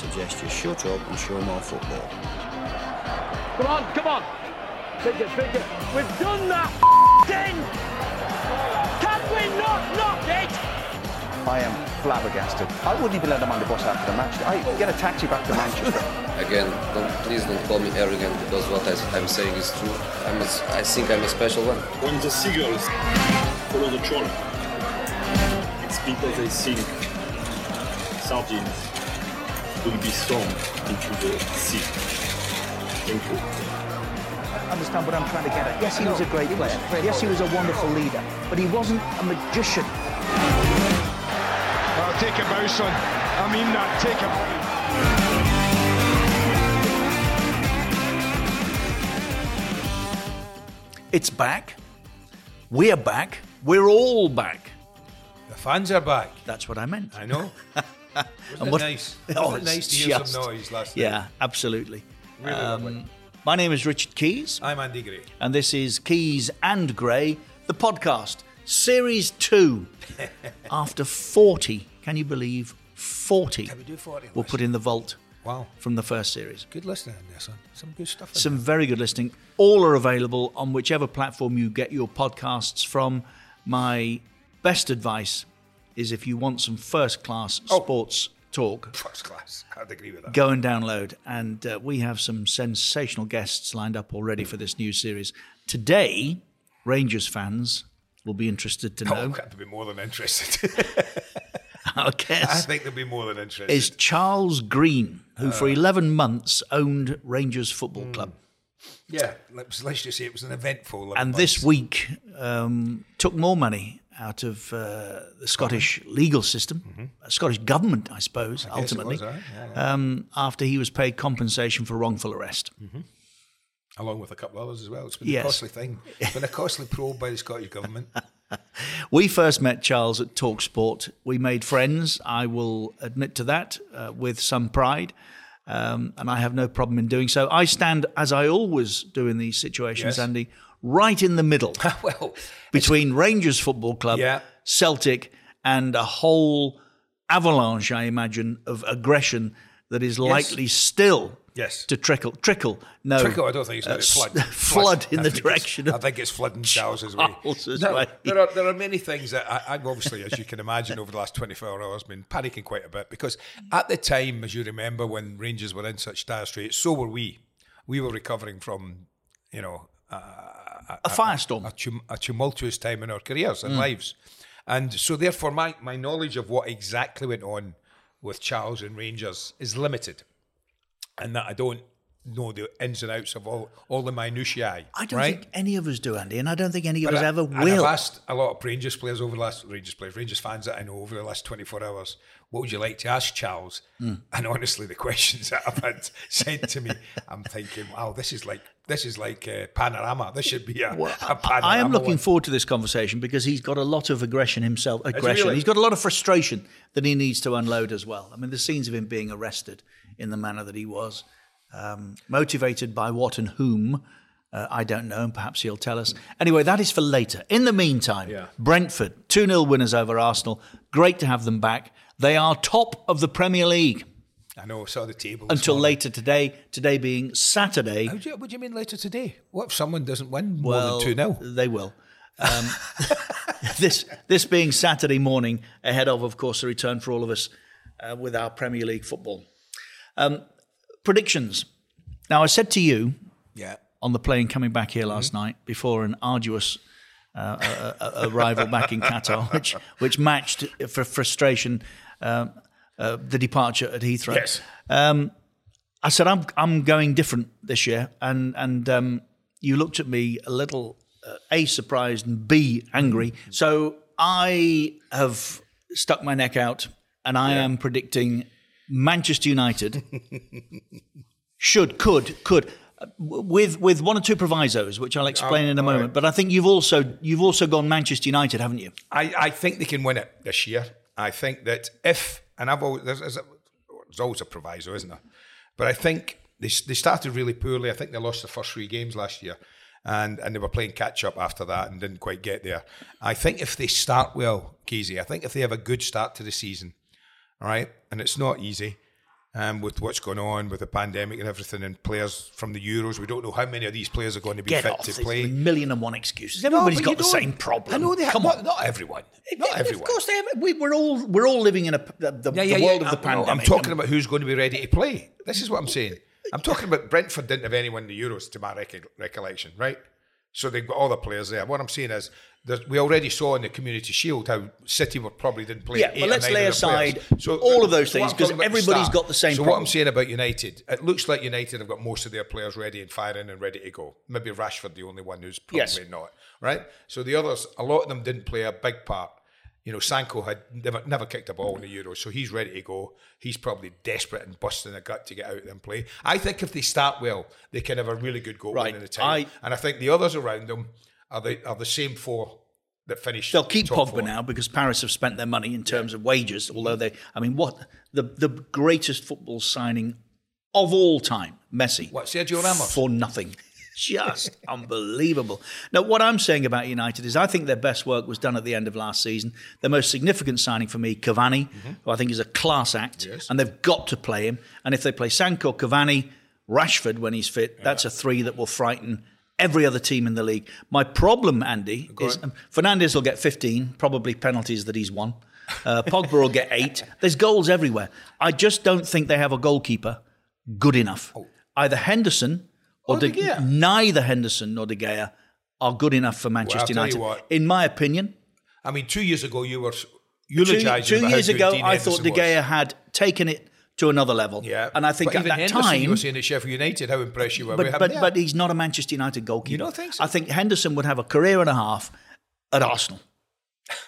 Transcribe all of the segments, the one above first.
Suggest you shut up and show more football. Come on, come on. Bigger, bigger. We've done that thing. Can we not knock it? I am flabbergasted. I wouldn't even let him on the bus after the match. I get a taxi back to Manchester. Again, don't, please don't call me arrogant because what I, I'm saying is true. I'm a, I think I'm a special one. When the seagulls follow the trawler, it's because they think sardines will be thrown into the sea. Thank you. I Understand what I'm trying to get at? Yes, he was a great player. Yes, he was a wonderful leader, but he wasn't a magician. Oh, take a bow, son. I mean that. Take a. Bow. It's back. We're back. We're all back. The fans are back. That's what I meant. I know. And what- nice? Oh, it's nice to hear just- some noise last night. Yeah, absolutely. Really. Um, my name is Richard Keys, I'm Andy Gray. and this is Keys and Gray, the podcast, series two. After 40, can you believe 40? Can we do 40? We'll put in the vault Wow. from the first series. Good listening in there, son. Some good stuff. Some very good listening. All are available on whichever platform you get your podcasts from. My best advice is if you want some first class Oh. sports talk. First class. I'd agree with that. go and download. And uh, we have some sensational guests lined up already for this new series. Today, Rangers fans will be interested to Oh, know. that'd be more than interested. Our I think they'd be more than interested. is Charles Green, who Uh. for 11 months owned Rangers Football Hmm. Club. yeah, let's, let's just say it was an eventful. 11 and this week um, took more money out of uh, the Scottish legal system, uh, Scottish government, I suppose, Mm-hmm. I ultimately, was, right? Yeah, yeah. Um, after he was paid compensation for wrongful arrest. along with a couple others as well. It's been Yes. a costly thing. It's been a costly probe by the Scottish government. We first met Charles at Talksport. We made friends, I will admit to that, uh, with some pride. Um, and I have no problem in doing so. I stand, as I always do in these situations, Yes. Andy, right in the middle well, between Rangers Football Club, Yeah. Celtic, and a whole avalanche, I imagine, of aggression that is likely still Yes. to trickle. Trickle, no. Trickle, I don't think it's uh, to flood. flood in I the direction of I think it's flooding Charles's way. Charles's No. There are there are many things that I, I've obviously, as you can imagine, over the last 24 hours, been panicking quite a bit because at the time, as you remember, when Rangers were in such dire straits, so were we. We were recovering from, you know, a firestorm. a, tum- a tumultuous time in our careers Mm. and lives. And so, therefore, my, my knowledge of what exactly went on with Charles and Rangers is limited. And that I don't know the ins and outs of all, all the minutiae. I don't right? think any of us do, Andy, and I don't think any of But us I- ever and will. I've asked a lot of Rangers players over the last Rangers players, Rangers fans that I know over the last 24 hours, what would you like to ask Charles? Hmm. And honestly, the questions that I've had sent to me, I'm thinking, wow, this is like this is like a panorama. This should be a, a panorama. I am looking one. forward to this conversation because he's got a lot of aggression himself. Aggression. really? He's got a lot of frustration that he needs to unload as well. I mean, the scenes of him being arrested in the manner that he was, um, motivated by what and whom, uh, I don't know, and perhaps he'll tell us. Anyway, that is for later. In the meantime, Brentford, 2 0 winners over Arsenal. Great to have them back. They are top of the Premier League I know, saw the table. until morning. later today, today being Saturday. How do you, what do you mean later today? What if someone doesn't win more Well, than 2 0? They will. Um, this this being Saturday morning, ahead of, of course, the return for all of us uh, with our Premier League football. Um, predictions. Now, I said to you Yeah. on the plane coming back here last night before an arduous uh, arrival back in Qatar, which which matched for frustration um, uh, the departure at Heathrow. Yes. Um, I said I'm I'm going different this year, and and um, you looked at me a little uh, a surprised and b angry. So I have stuck my neck out, and I am predicting Manchester United should could could with with one or two provisos, which I'll explain oh, in a Oh, moment. right. But I think you've also you've also gone Manchester United, haven't you? I, I think they can win it this year. I think that if, and I've always, there's, there's, a, there's always a proviso, isn't there? But I think they, they started really poorly. I think they lost the first three games last year. And, and they were playing catch up after that and didn't quite get there. I think if they start well, Keezy, I think if they have a good start to the season, all right, and it's not easy um, with what's going on with the pandemic and everything, and players from the Euros, we don't know how many of these players are going to be Get fit off! to There's play. a million and one excuses. No, Everybody's but got the same problem. I know they have. Come not, on. not everyone. Not everyone. Of course. We, we're all we're all living in a the, Yeah, yeah, the yeah. world of the I'm- pandemic. I'm talking about who's going to be ready to play. This is what I'm saying. I'm talking about Brentford didn't have anyone in the Euros to my rec- recollection, right? So they've got all the players there. What I'm saying is, there's- we already saw in the Community Shield how City were probably didn't play. Yeah, but let's lay aside players. all of those so things, I'm 'cause talking about the got the same So what. I'm saying about United, it looks like United have got most of their players ready and firing and ready to go. Maybe Rashford, the only one who's probably Yes. not, right? So the others, a lot of them didn't play a big part. You know, Sancho had never never kicked a ball in the Euros, so he's ready to go. He's probably desperate and busting a gut to get out and play. I think if they start well, they can have a really good goal Right. in the time. I- and I think the others around them are the are the same four that finished. They'll keep Pogba four. now because Paris have spent their money in terms of wages. Although they, I mean, what the the greatest football signing of all time, Messi. What Sergio Ramos? for nothing. Just unbelievable. Now, what I'm saying about United is I think their best work was done at the end of last season. Their most significant signing for me, Cavani, mm-hmm. who I think is a class act, and they've got to play him. And if they play Sancho, Cavani, Rashford when he's fit, that's a three that will frighten every other team in the league. My problem, Andy, is um, Fernandes will get 15, probably penalties that he's won. Uh, Pogba will get eight. There's goals everywhere. I just don't think they have a goalkeeper good enough. Either Henderson or, Or De- De Gea. neither Henderson nor De Gea are good enough for Manchester you United. what. In my opinion, I mean, two years ago you were two, eulogizing two how years ago, I thought De was. Gea had taken it to another level. Yeah, and I think but at even that Henderson, time, you were saying at Sheffield United, how impressed you were but but, but he's not a Manchester United goalkeeper. You don't think so? I think Henderson would have a career and a half at Arsenal.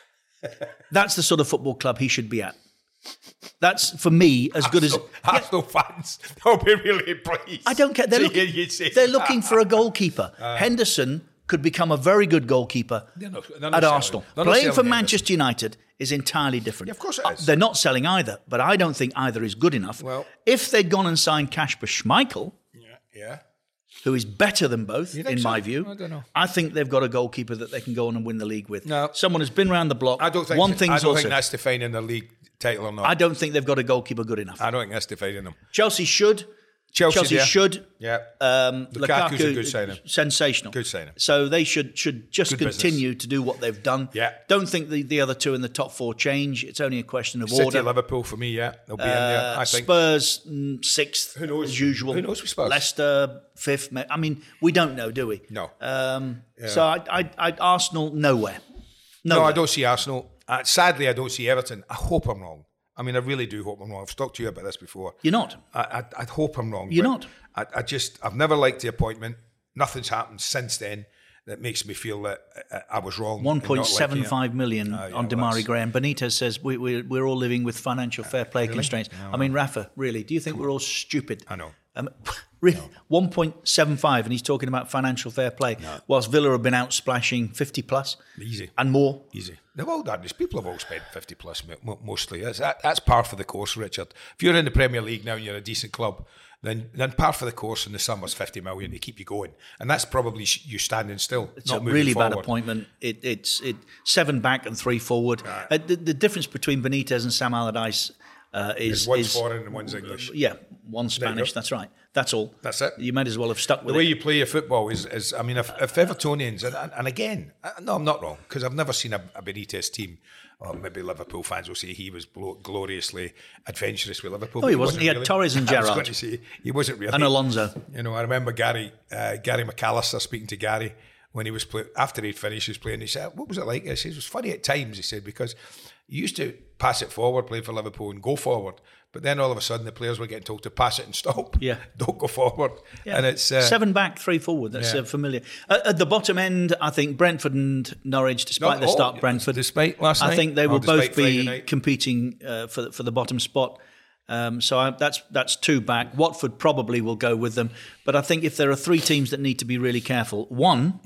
That's the sort of football club he should be at. That's for me as good as. Arsenal, Arsenal fans, they'll be really pleased. I don't care. They're, looking, hear you say they're looking for a goalkeeper. Uh. Henderson could become a very good goalkeeper They're not- at Arsenal. Playing for selling Manchester United is entirely different. Yeah, of course it Uh. They're not selling either, but I don't think either is good enough. Well- if they'd gone and signed Kasper Schmeichel, Yeah. yeah. who is better than both, in so? my view. I don't know. I think they've got a goalkeeper that they can go on and win the league with. No. Someone who's been around the block. I don't think. One I thing's don't also. think that's defining the league title or not. I don't think they've got a goalkeeper good enough. I don't think that's defining them. Chelsea should. Chelsea, yeah. should. Yeah. Um, Lukaku's Lukaku, a good signing. Sensational. Good signing. So they should should just Good business. continue to do what they've done. Yeah. Don't think the, the other two in the top four change. It's only a question of City, order. Liverpool for me, yeah, they'll be in there. Uh, I think. Spurs mm, sixth, Who knows? as usual. Who knows with Spurs? Leicester fifth. I mean, we don't know, do we? No. Um, So I, I, I, Arsenal nowhere. No, I don't see Arsenal. Uh, sadly, I don't see Everton. I hope I'm wrong. I mean, I really do hope I'm wrong. I've talked to you about this before. You're not. I, I, I hope I'm wrong. You're not. I, I just, I've never liked the appointment. Nothing's happened since then that makes me feel that I was wrong. in One not point liking seven it. five million Oh, yeah, on Demarai Graham. Benitez says we, we, we're all living with financial fair play constraints. I mean, Rafa, really, do you think we're all stupid? I know. Um, really, one point seven five, and he's talking about financial fair play, whilst Villa have been out splashing fifty plus Easy. and more. Easy. They've all done this. People have all spent 50 plus mo- mo- mostly. That's, that, that's par for the course, Richard. If you're in the Premier League now and you're a decent club, then then par for the course in the summer's 50 million to keep you going. And that's probably sh- you standing still. It's not a really bad appointment. It, it's it seven back and three forward. Uh, the, the difference between Benitez and Sam Allardyce, uh, is There's one's is- foreign and one's English. Yeah, one Spanish. That's right. That's all. That's it. You might as well have stuck with The way it. you play your football is, is I mean, if, if Evertonians, and, and again, uh, no, I'm not wrong, because I've never seen a, a Benitez team, or maybe Liverpool fans will say he was glo- gloriously adventurous with Liverpool. Oh, he but wasn't. He had really. Torres and I was Gerrard. going to say, he wasn't really. And Alonso. You know, I remember Gary uh, Gary McAllister speaking to Gary when he was play- after he'd finished his playing. He said, "What was it like?" I said, "It was funny at times." He said because you used to pass it forward, play for Liverpool, and go forward. But then all of a sudden, the players were getting told to pass it and stop. Yeah. don't go forward. Yeah. And it's uh, seven back, three forward. That's yeah. uh, familiar. Uh, at the bottom end, I think Brentford and Norwich, despite their oh, start, Brentford, despite last I night? think they will both be competing uh, for for the bottom spot. Um, so I, that's that's two back. Watford probably will go with them, but I think if there are three teams that need to be really careful, one,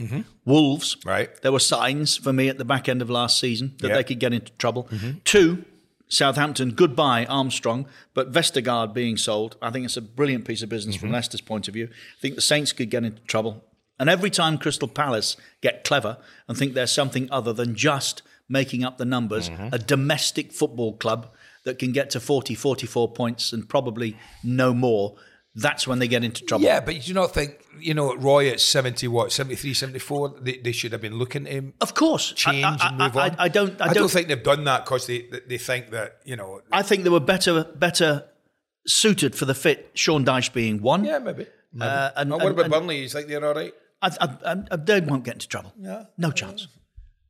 Wolves. Mm-hmm. Right. There were signs for me at the back end of last season that Yeah. they could get into trouble. Mm-hmm. Two, Southampton, goodbye Armstrong, but Vestergaard being sold, I think it's a brilliant piece of business Mm-hmm. from Leicester's point of view. I think the Saints could get into trouble. And every time Crystal Palace get clever and think there's something other than just making up the numbers, Mm-hmm. a domestic football club that can get to 40, 44 points and probably no more, that's when they get into trouble. Yeah, but you do not think, you know, Roy at 70, what, 73, 74, they, they should have been looking to him Of course. change I, I- and move I- on? I, don't. I, don't, don't think they've done that because they, they think that, you know, I think they were better better suited for the fit. Sean Dyche being one. yeah, maybe. maybe. Uh, and- Oh, what and- about and- Burnley? You think they're all right? I, I, I, they won't get into trouble. No chance.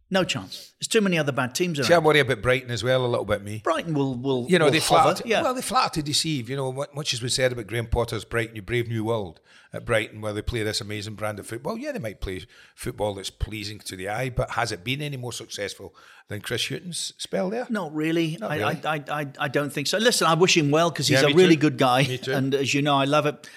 No chance. There's too many other bad teams around. See, I worry about Brighton as well, a little bit, me. Brighton will will You know, will they flatter. Yeah. Well, they flatter to deceive. You know, much has been said about Graham Potter's Brighton, you brave new world at Brighton, where they play this amazing brand of football. Yeah, they might play football that's pleasing to the eye, but has it been any more successful than Chris Hughton's spell there? Not really. Not I, really. I, I, I, I don't think so. Listen, I wish him well because he's Yeah, a really too. good guy. Me too. And as you know, I love it.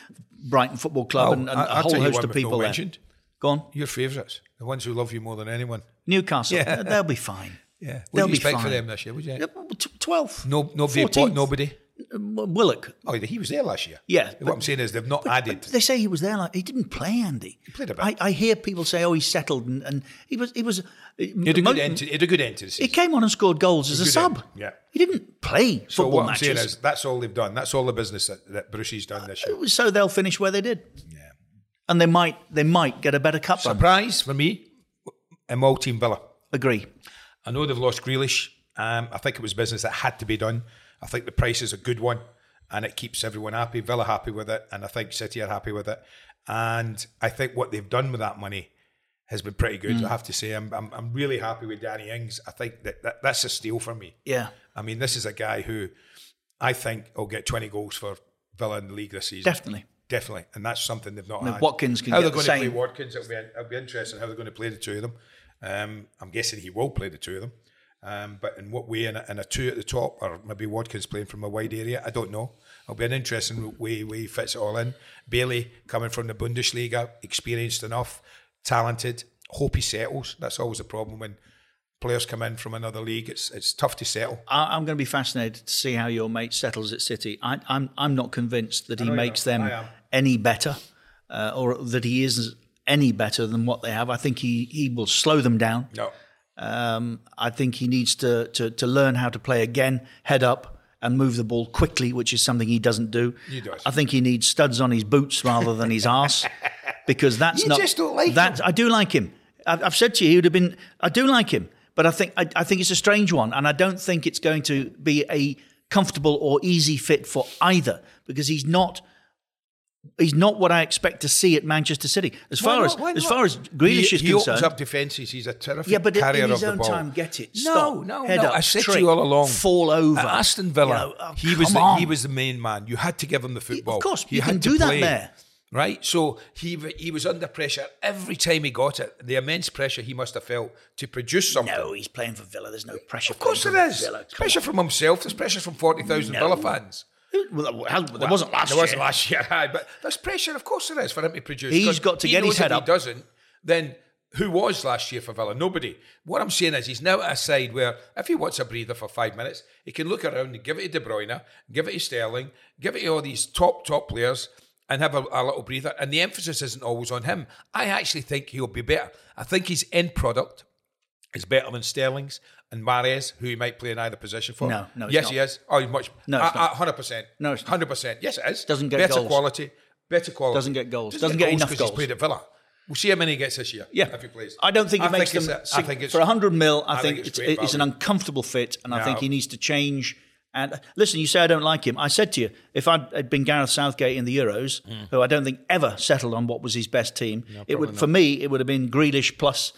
Brighton Football Club Oh, and, and I- a whole host of people there. mentioned. Go on. Your favourites, the ones who love you more than anyone. Newcastle. Yeah. They'll be fine. Yeah. What They'll do you be expect fine. for them this year? Would you? Yeah, t- 12th. No, nobody. 14th. What, nobody. Uh, Willock. Oh, he was there last year. Yeah, What I'm saying is they've not added. They say he was there. Like he didn't play, Andy. He played a bit. I, I hear people say, "Oh, he's settled," and, and he was. He was. he had a good end. To, he had a good end to the He came on and scored goals as a Good sub. end, yeah. He didn't play So football what I'm matches. saying is that's all they've done. That's all the business that, that Brucey's done this year. so they'll finish where they did. Yeah. And they might they might get a better cup run. Surprise for me, all team Villa. Agree. I know they've lost Grealish. Um, I think it was business that had to be done. I think the price is a good one, and it keeps everyone happy. Villa happy with it, and I think City are happy with it. And I think what they've done with that money has been pretty good. Mm. I have to say, I'm, I'm I'm really happy with Danny Ings. I think that, that that's a steal for me. Yeah. I mean, this is a guy who I think will get 20 goals for Villa in the league this season. Definitely. Definitely. And that's something they've not I mean, had. Watkins can how they're the going to play. Watkins, it'll be, it'll be interesting how they're going to play the two of them. Um, I'm guessing he will play the two of them. Um, but in what way, in a, in a two at the top, or maybe Watkins playing from a wide area, I don't know. It'll be an interesting way, way he fits it all in. Bailey coming from the Bundesliga, experienced enough, talented. Hope he settles. That's always a problem when players come in from another league. It's it's tough to settle. I, I'm going to be fascinated to see how your mate settles at City. I, I'm I'm not convinced that he makes them any better, uh, or that he is any better than what they have. I think he he will slow them down. No. Um, I think he needs to, to to learn how to play again, head up and move the ball quickly, which is something he doesn't do. He does. I think he needs studs on his boots rather than his arse, because that's You not. just don't like that. him. I do like him. I've, I've said to you, he would have been. I do like him, but I think I, I think it's a strange one, and I don't think it's going to be a comfortable or easy fit for either, because he's not. He's not what I expect to see at Manchester City. As Why far not? as as far as Grealish he, is he concerned, opens up defences. He's a terrific yeah, but carrier in his of the own ball. time, get it. No, Stop. no, Head no. up, I said trick, to you all along. Fall over. At Aston Villa, You know, oh, he was the, on. he was the main man. You had to give him the football. Of course, he you had can to do that play, there. Right, so he he was under pressure every time he got it. The immense pressure he must have felt to produce something. No, he's playing for Villa. There's no pressure. of course there is. Villa. Pressure on. from himself. There's pressure from forty thousand No. Villa fans. Well, there wasn't last there year. There wasn't last year, aye, but there's pressure. Of course there is for him to produce. He's got to he get his head if up. He doesn't. Then who was last year for Villa? Nobody. What I'm saying is he's now at a side where if he wants a breather for five minutes, he can look around and give it to De Bruyne, give it to Sterling, give it to all these top top players. And have a, a little breather, and the emphasis isn't always on him. I actually think he'll be better. I think his end product is better than Sterling's and Mahrez, who he might play in either position for? No, no, Yes, not. he is. Oh, he's much. No, uh, not. uh, 100%. No, it's 100%. Yes, it is. Doesn't get better goals. quality. Better quality. Doesn't get goals. Doesn't get enough 'cause goals. He's played at Villa. We'll see how many he gets this year. Yeah, if he plays. I don't think it makes it's them. a- I think it's for hundred mil. I, I think, think it's it's, it's an uncomfortable fit, and I think he needs to change. And uh, listen, you say I don't like him. I said to you, if I'd had been Gareth Southgate in the Euros, who I don't think ever settled on what was his best team, it would for me it would have been Grealish plus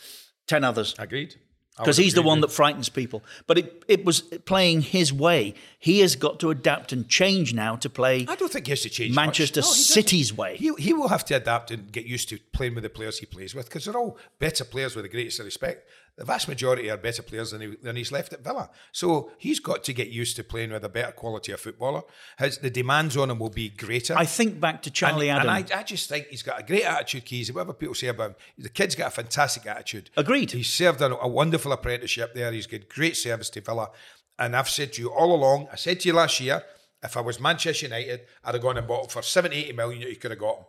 ten others. Agreed. Because he's the one that frightens people. But it, it was playing his way. He has got to adapt and change now to play I don't think he has to change Manchester. No, he doesn't. City's way. He, he will have to adapt and get used to playing with the players he plays with because they're all better players with the greatest respect. The vast majority are better players than, he, than he's left at Villa. So he's got to get used to playing with a better quality of footballer. His, the demands on him will be greater. I think back to Charlie and, Adam. And I, I just think he's got a great attitude, Keys. Whatever people say about him, the kid's got a fantastic attitude. Agreed. He's served a, a wonderful apprenticeship there. He's got great service to Villa. And I've said to you all along, I said to you last year, if I was Manchester United, I'd have gone and bought him for 70, 80 million, you could have got him.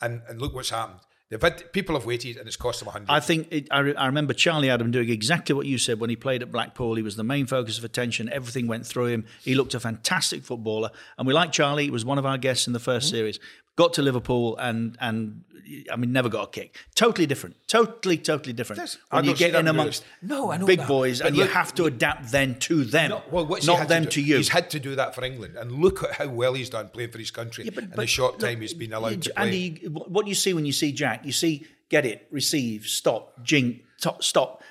And, and look what's happened. They've had, people have waited and it's cost them a 100. I think it, I, re- I remember Charlie Adam doing exactly what you said when he played at Blackpool. He was the main focus of attention. Everything went through him. He looked a fantastic footballer, and we like Charlie. He was one of our guests in the 1st Mm-hmm. series. Got to Liverpool and and I mean never got a kick. Totally different. Totally totally different. That's- when you get in amongst No, big that. boys, But and you have to adapt then to them, No, well, what's not them to, to, you. He's had to do that for England, and look at how well he's done playing for his country but- in the short look, time he's been allowed to play. Andy, what you see when you see Jack, you see get it, receive, stop, jink, to- stop,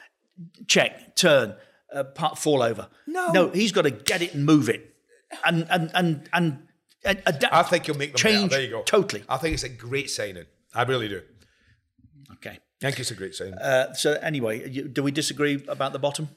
check, turn, uh, part, fall over. No. no, he's got to get it and move it, and and and, and adapt. I think you'll make them change. better. There you go. Totally. I think it's a great signing. I really do. Okay. I think it's a great signing. Uh, so anyway, you, do we disagree about the bottom?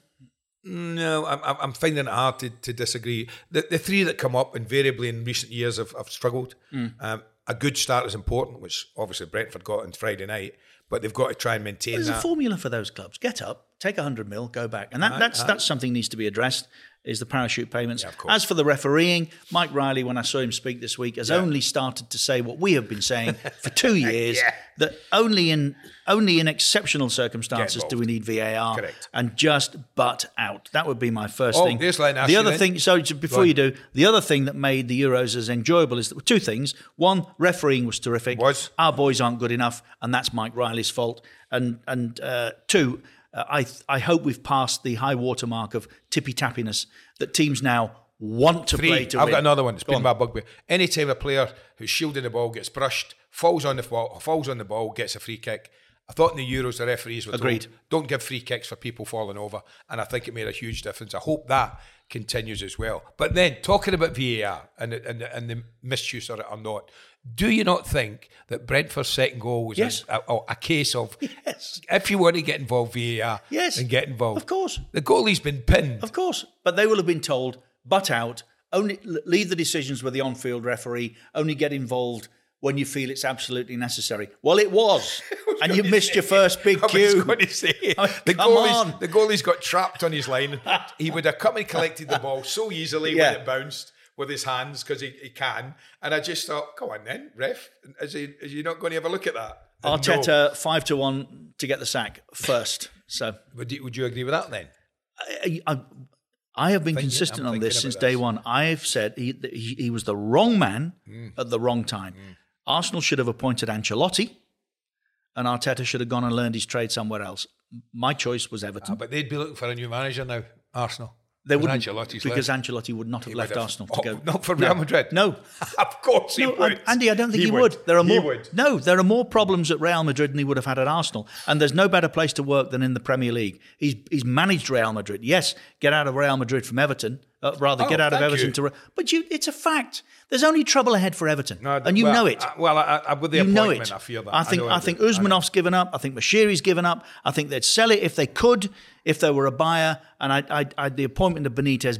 No, I'm, I'm- finding it hard to, to disagree. The, the three that come up invariably in recent years have, have struggled. Hmm. Um, a good start is important, which obviously Brentford got on Friday night, but they've got to try and maintain that. There's a formula for those clubs. Get up, take a hundred mil, go back, and that, that's that's something needs to be addressed. Is the parachute payments? course. As for the refereeing, Mike Riley, when I saw him speak this week, has only started to say what we have been saying for two years: Yeah. that only in only in exceptional circumstances do we need VAR, Correct. and just butt out. That would be my first Oh, thing. the other thing, so before you do, the other thing that made the Euros as enjoyable is that two things: one, refereeing was terrific. Was. Our boys aren't good enough, and that's Mike Riley's fault. And and uh, two, uh, I I hope we've passed the high water mark of tippy tappiness that teams now want to Three. play to I've win. got another one. It's Go been on. my bugbear. Anytime a player who's shielding the ball gets brushed, falls on the ball, falls on the ball, gets a free kick. I thought in the Euros the referees were Agreed. told, don't give free kicks for people falling over, and I think it made a huge difference. I hope that continues as well. But then talking about VAR and the, and and the misuse of it or not, do you not think that Brentford's second goal was Yes. a, a, a case of Yes. if you want to get involved VAR, Yes. and get involved, Of course. the goalie's been pinned. Of course, but they will have been told butt out. Only leave the decisions with the on-field referee. Only get involved when you feel it's absolutely necessary. Well, it was, and you missed say- your first big I was cue. going to say I mean, oh, the come goalie's on. the goalie's got trapped on his line. he would have come and collected the ball so easily Yeah. when it bounced with his hands because he, he can. And I just thought, come on then, ref, is he is he not going to have a look at that? And Arteta five to one to get the sack first. So. Would you, would you agree with that then? I, I, I have been Thinking- consistent I'm on this since about day this. one. I've said he, he, he was the wrong man Mm. at the wrong time. Arsenal should have appointed Ancelotti, and Arteta should have gone and learned his trade somewhere else. My choice was Everton. Ah, but they'd be looking for a new manager now, Arsenal. They wouldn't Ancelotti's because left. Ancelotti would not have left have- Arsenal Oh, to go. not for No. Real Madrid. No, of course he no, would. uh, Andy, I don't think he, He would. would. There are He more. would. No, there are more problems at Real Madrid than he would have had at Arsenal, and there's no better place to work than in the Premier League. He's he's managed Real Madrid. Yes, get out of Real Madrid from Everton. Uh, rather, Oh, get out of Everton you. to. Re- But you, it's a fact. There's only trouble ahead for Everton, No, and you well, know it. I- well, I, I, with the you know appointment, it. I feel that. I think I, I think do. Usmanov's given up. I think Moshiri's given up. I think they'd sell it if they could, if there were a buyer. And I, I, I the appointment of Benitez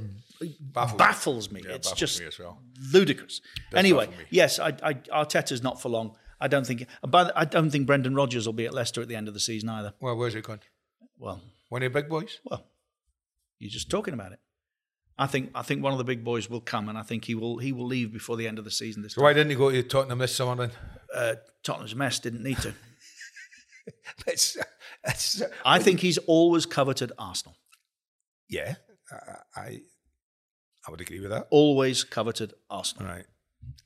Baffles baffles, me. Yeah, it's baffles just me well. ludicrous. Anyway, yes, I, I, Arteta's not for long. I don't think. But I don't think Brendan Rodgers will be at Leicester at the end of the season either. Well, where's it gone? Well, One of the big boys? well, you're just talking about it. I think I think one of the big boys will come, and I think he will he will leave before the end of the season. This So time. why didn't he go to Tottenham this summer then? Uh, Tottenham's mess didn't need to. It's, I think he's always coveted Arsenal. Yeah, I, I, I would agree with that. Always coveted Arsenal. Right.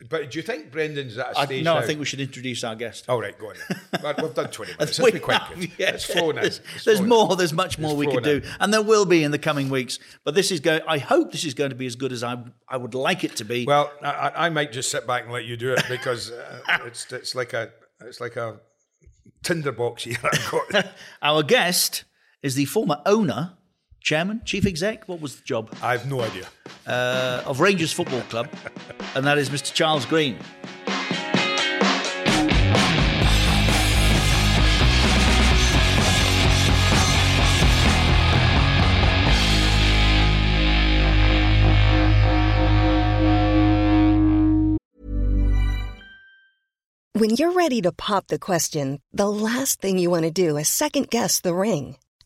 But do you think Brendan's at a I, stage no, now? I think we should introduce our guest. All right, go on. Then. We've done 20 minutes. Let's be good. yeah. Let's now. There's, there's more. There's much more we could do, and there will be in the coming weeks. But this is going. I hope this is going to be as good as I I would like it to be. Well, I, I I might just sit back and let you do it because uh, it's it's like a it's like a tinderbox here. Our guest is the former owner, chairman, chief exec. What was the job? I have no idea. Uh, of Rangers Football Club, and that is Mr. Charles Green. When you're ready to pop the question, the last thing you want to do is second guess the ring.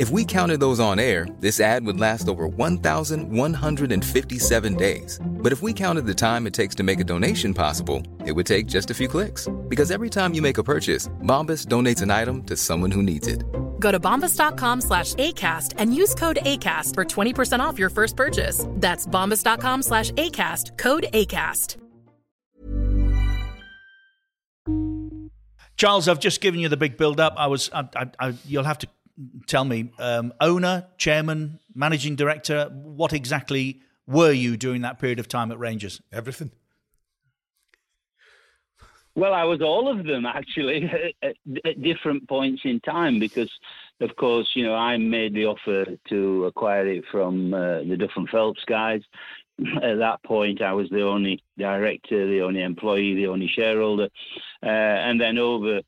If we counted those on air, this ad would last over 1,157 days. But if we counted the time it takes to make a donation possible, it would take just a few clicks. Because every time you make a purchase, Bombas donates an item to someone who needs it. Go to bombas.com slash ACAST and use code ACAST for 20% off your first purchase. That's bombas.com slash ACAST, code ACAST. Charles, I've just given you the big build up. I was, I, I, I, you'll have to tell me, um, owner, chairman, managing director, what exactly were you during that period of time at Rangers? Everything. Well, I was all of them actually at, at different points in time because, of course, you know, I made the offer to acquire it from uh, the Duff and Phelps guys. At that point, I was the only director, the only employee, the only shareholder, uh, and then over,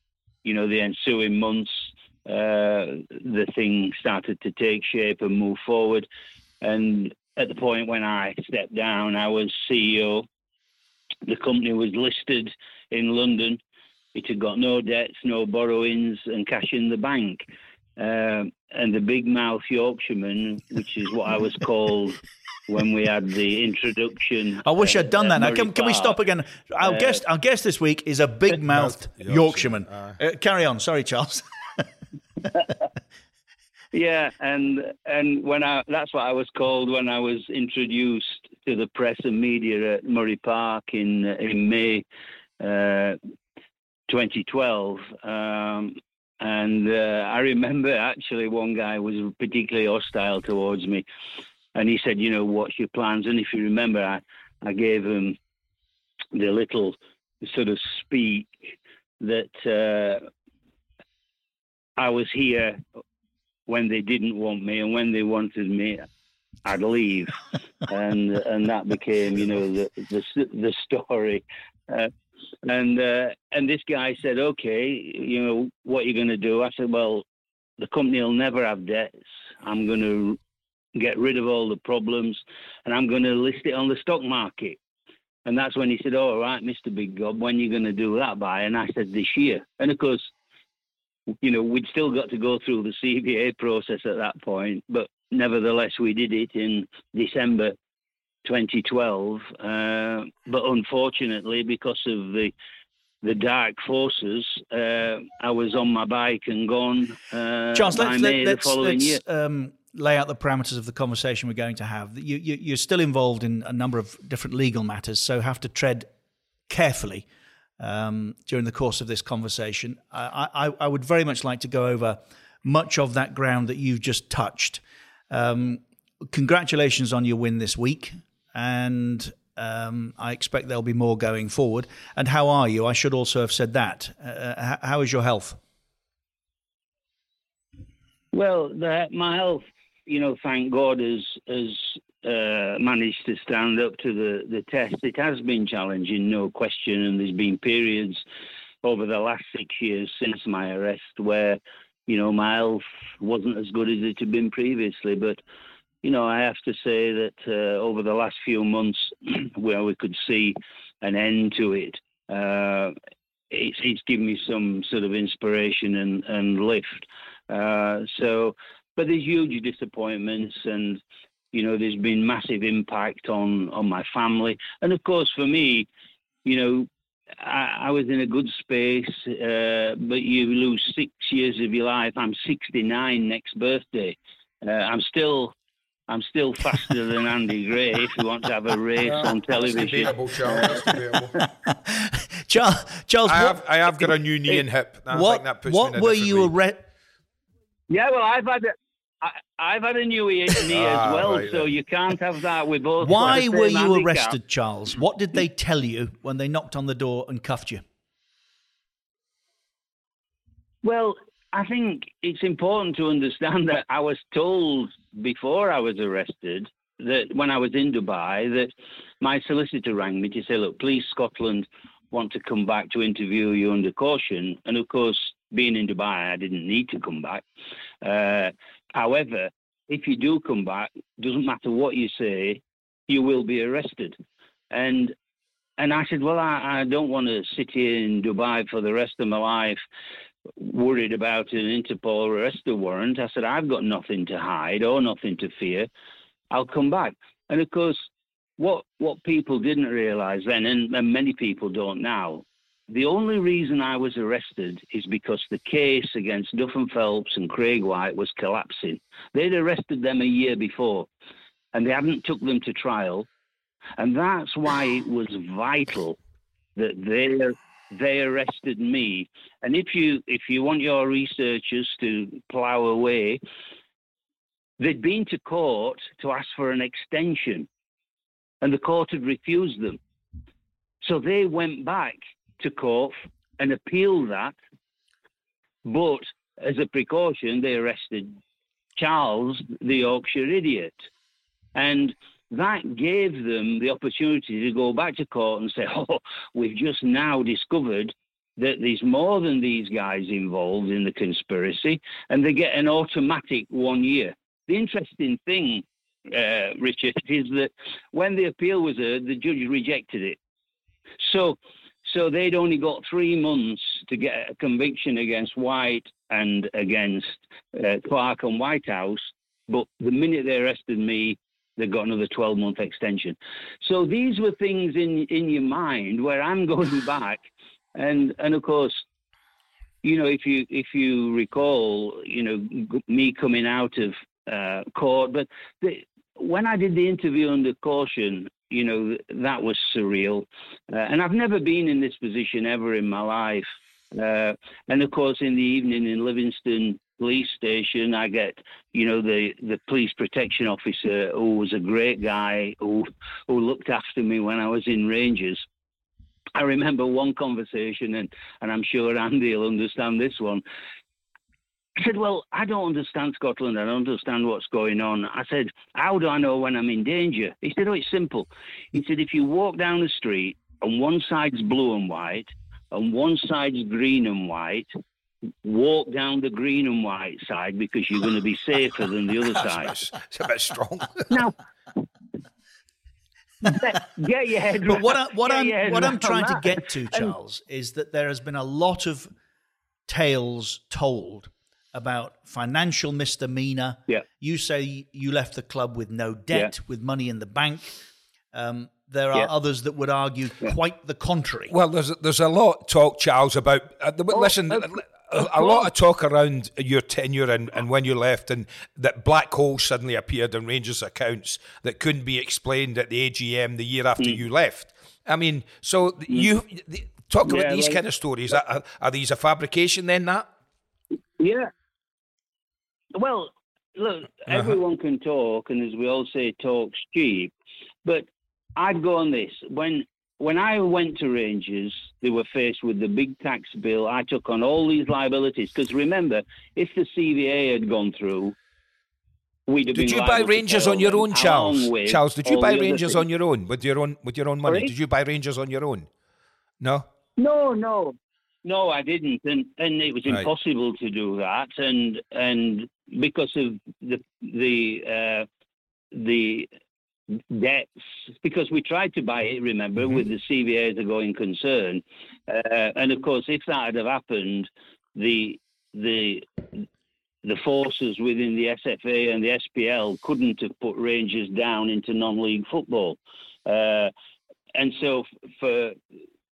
you know, the ensuing months, uh, the thing started to take shape and move forward. And at the point when I stepped down, I was CEO. The company was listed in London. It had got no debts, no borrowings, and cash in the bank. Um, and the big mouth Yorkshireman, which is what I was called when we had the introduction. I wish I'd done uh, that. Now, can, can we stop again? Our Uh, guest, our guest this week is a big mouthed Yorkshireman. Yorkshireman. Aye. Uh, carry on. Sorry, Charles. Yeah, and and when I that's what I was called when I was introduced to the press and media at Murray Park in in May uh, 2012. Um, and uh, I remember actually one guy was particularly hostile towards me, and he said, "You know, what's your plans?" And if you remember, I I gave him the little sort of speak that uh, I was here when they didn't want me, and when they wanted me, I'd leave, and and that became, you know, the the the story. Uh, and uh, and this guy said, "Okay, you know, what are you going to do?" I said, "Well, the company will never have debts. I'm going to get rid of all the problems, and I'm going to list it on the stock market. And that's when he said, "All right, Mr. Big Gob, when are you going to do that by?" And I said, "This year." And of course, you know, we'd still got to go through the CVA process at that point, but nevertheless, we did it in December 2012. Uh, but unfortunately, because of the the dark forces, uh, I was on my bike and gone uh, Charles, let's, let's, the following let's um, lay out the parameters of the conversation we're going to have. You, you, you're still involved in a number of different legal matters, so have to tread carefully um, during the course of this conversation. I, I, I, would very much like to go over much of that ground that you've just touched. Um, congratulations on your win this week, and um, I expect there'll be more going forward. And how are you? I should also have said that. Uh, how is your health? Well, the, my health, you know, thank God, is has uh, managed to stand up to the the test. It has been challenging, no question, and there's been periods over the last six years since my arrest where, you know, my health wasn't as good as it had been previously, but you know, I have to say that uh, over the last few months, where we could see an end to it, uh, it's, it's given me some sort of inspiration and, and lift. Uh, so, but there's huge disappointments, and you know, there's been massive impact on on my family, and of course, for me, you know, I, I, was in a good space, uh, but you lose six years of your life. I'm 69 next birthday. Uh, I'm still I'm still faster than Andy Gray if you want to have a race on television. That's Charles. That's Charles, Charles I, what, have, I have got a new knee and hip. I what what were you arrested? Yeah, well, I've had a, I, have had a new knee as Ah, well, right so then. you can't have that. We both. Why were you handicap. arrested, Charles? What did they tell you when they knocked on the door and cuffed you? Well, I think it's important to understand that I was told before I was arrested that when I was in Dubai that my solicitor rang me to say, look, Police Scotland want to come back to interview you under caution. And of course, being in Dubai, I didn't need to come back. Uh, however, if you do come back, doesn't matter what you say, you will be arrested. And and I said, well, I, I don't want to sit here in Dubai for the rest of my life worried about an Interpol arrest warrant. I said, I've got nothing to hide or nothing to fear. I'll come back. And of course, what what people didn't realise then, and, and many people don't now, the only reason I was arrested is because the case against Duff and Phelps and Craig White was collapsing. They'd arrested them a year before, and they hadn't took them to trial, and that's why it was vital that they they arrested me. And if you if you want your researchers to plough away, they'd been to court to ask for an extension, and the court had refused them. So they went back to court and appealed that, but as a precaution, they arrested Charles, the Yorkshire idiot, and that gave them the opportunity to go back to court and say, "Oh, we've just now discovered." That there's more than these guys involved in the conspiracy, and they get an automatic one year. The interesting thing, uh, Richard, is that when the appeal was heard, the judge rejected it. So, so they'd only got three months to get a conviction against White and against uh, Clark and Whitehouse. But the minute they arrested me, they got another 12 month extension. So these were things in in your mind where I'm going back, and and of course, you know, if you if you recall, you know, me coming out of uh, court, but the, when I did the interview under caution, you know, that was surreal, uh, and I've never been in this position ever in my life. Uh, and of course, in the evening in Livingston police station, I get, you know, the, the police protection officer who was a great guy who who looked after me when I was in Rangers. I remember one conversation, and, and I'm sure Andy will understand this one. I said, Well, I don't understand Scotland. I don't understand what's going on. I said, How do I know when I'm in danger? He said, Oh, it's simple. He said, If you walk down the street and one side's blue and white and one side's green and white, walk down the green and white side because you're going to be safer than the other side. It's a bit strong. now, get your head. But what, I, what I'm what I'm trying to get to, And- Charles, is that there has been a lot of tales told about financial misdemeanor. Yeah. You say you left the club with no debt, with money in the bank. Um, there are Yeah. others that would argue quite the contrary. Well, there's there's a lot talk, Charles, about. Uh, the, listen, a, a lot of talk around your tenure and, and when you left, and that black hole suddenly appeared in Rangers accounts that couldn't be explained at the AGM the year after you left. I mean, so you the- talk about Yeah, these well- kind of stories. Are, are- are these a fabrication then? That Yeah. Well, look, Uh-huh. everyone can talk, and as we all say, talk's cheap. But I'd go on this. When when I went to Rangers, they were faced with the big tax bill. I took on all these liabilities because remember, if the CVA had gone through, we'd have did been you buy Rangers on your own, Charles? Charles, did you buy Rangers on your own with your own with your own money? Sorry? Did you buy Rangers on your own? No. No, no, no, I didn't, and and it was Right. impossible to do that, and and because of the the uh, the debts, because we tried to buy it, remember, with the CVA as a going concern, uh, and of course, if that had have happened, the the the forces within the SFA and the SPL couldn't have put Rangers down into non-league football, uh, and so f- for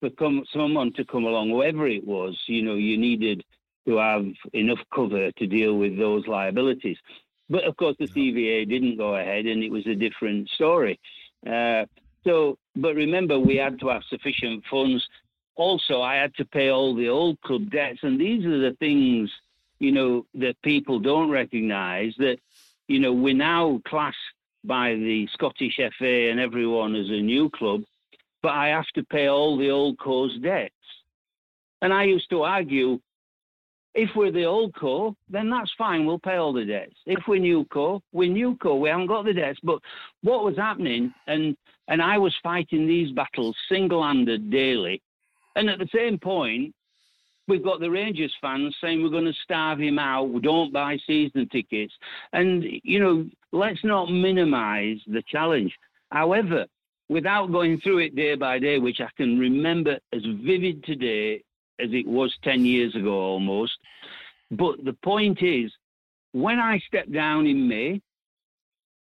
for come, someone to come along, whoever it was, you know, you needed to have enough cover to deal with those liabilities. But of course, the CVA didn't go ahead, and it was a different story. Uh, so, but remember, we had to have sufficient funds. Also, I had to pay all the old club debts, and these are the things, you know, that people don't recognise. That, you know, we're now classed by the Scottish FA and everyone as a new club but I have to pay all the old co's debts. And I used to argue, if we're the old co, then that's fine, we'll pay all the debts. If we're new co, we're new co, we haven't got the debts. But what was happening, and and I was fighting these battles single-handed daily, and at the same point, we've got the Rangers fans saying we're going to starve him out, we don't buy season tickets, and you know, let's not minimise the challenge. However, without going through it day by day, which I can remember as vivid today as it was 10 years ago almost. But the point is, when I stepped down in May,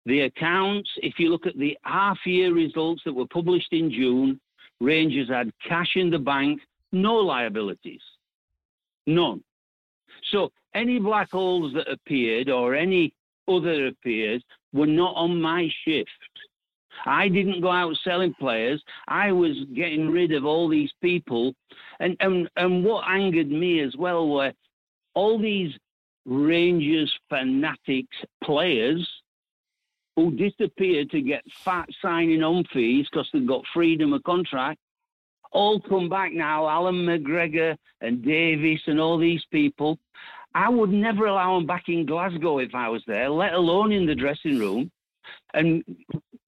the accounts, if you look at the half year results that were published in June, Rangers had cash in the bank, no liabilities. None. So any black holes that appeared or any other appears were not on my shift. I didn't go out selling players. I was getting rid of all these people. And, and, and what angered me as well were all these Rangers fanatics players who disappeared to get fat signing on fees because they've got freedom of contract. All come back now, Alan McGregor and Davis and all these people. I would never allow them back in Glasgow if I was there, let alone in the dressing room. And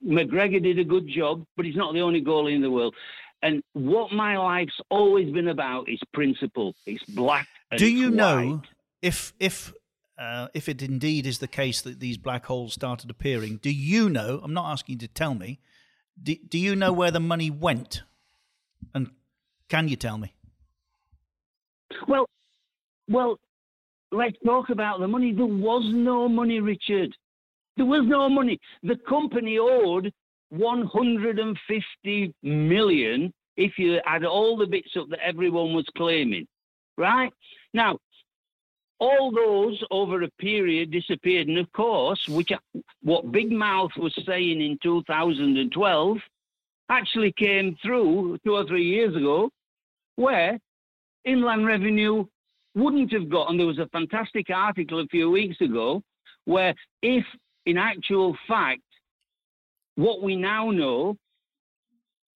McGregor did a good job, but he's not the only goalie in the world. And what my life's always been about is principle. It's black. Do you know if if uh, if it indeed is the case that these black holes started appearing? Do you know? I'm not asking you to tell me. Do, do you know where the money went? And can you tell me? Well, well, let's talk about the money. There was no money, Richard. There was no money. The company owed 150 million if you add all the bits up that everyone was claiming, right? Now, all those over a period disappeared. And of course, which what Big Mouth was saying in 2012 actually came through two or three years ago, where inland revenue wouldn't have got. And there was a fantastic article a few weeks ago where, if in actual fact, what we now know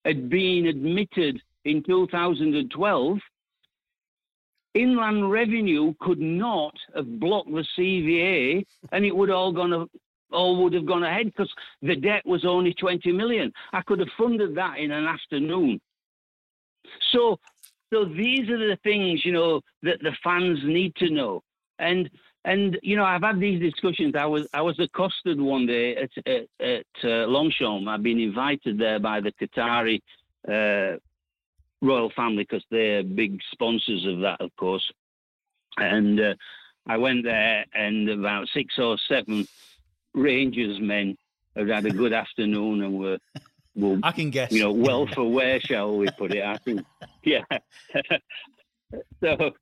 had been admitted in 2012, inland revenue could not have blocked the CVA and it would all gone all would have gone ahead because the debt was only 20 million. I could have funded that in an afternoon. So so these are the things you know that the fans need to know. And and you know, I've had these discussions. I was I was accosted one day at at, at uh, Longchamp. I've been invited there by the Qatari uh, royal family because they're big sponsors of that, of course. And uh, I went there, and about six or seven Rangers men had had a good afternoon and were. Well, I can guess. You know, well for where shall we put it? I think, yeah. so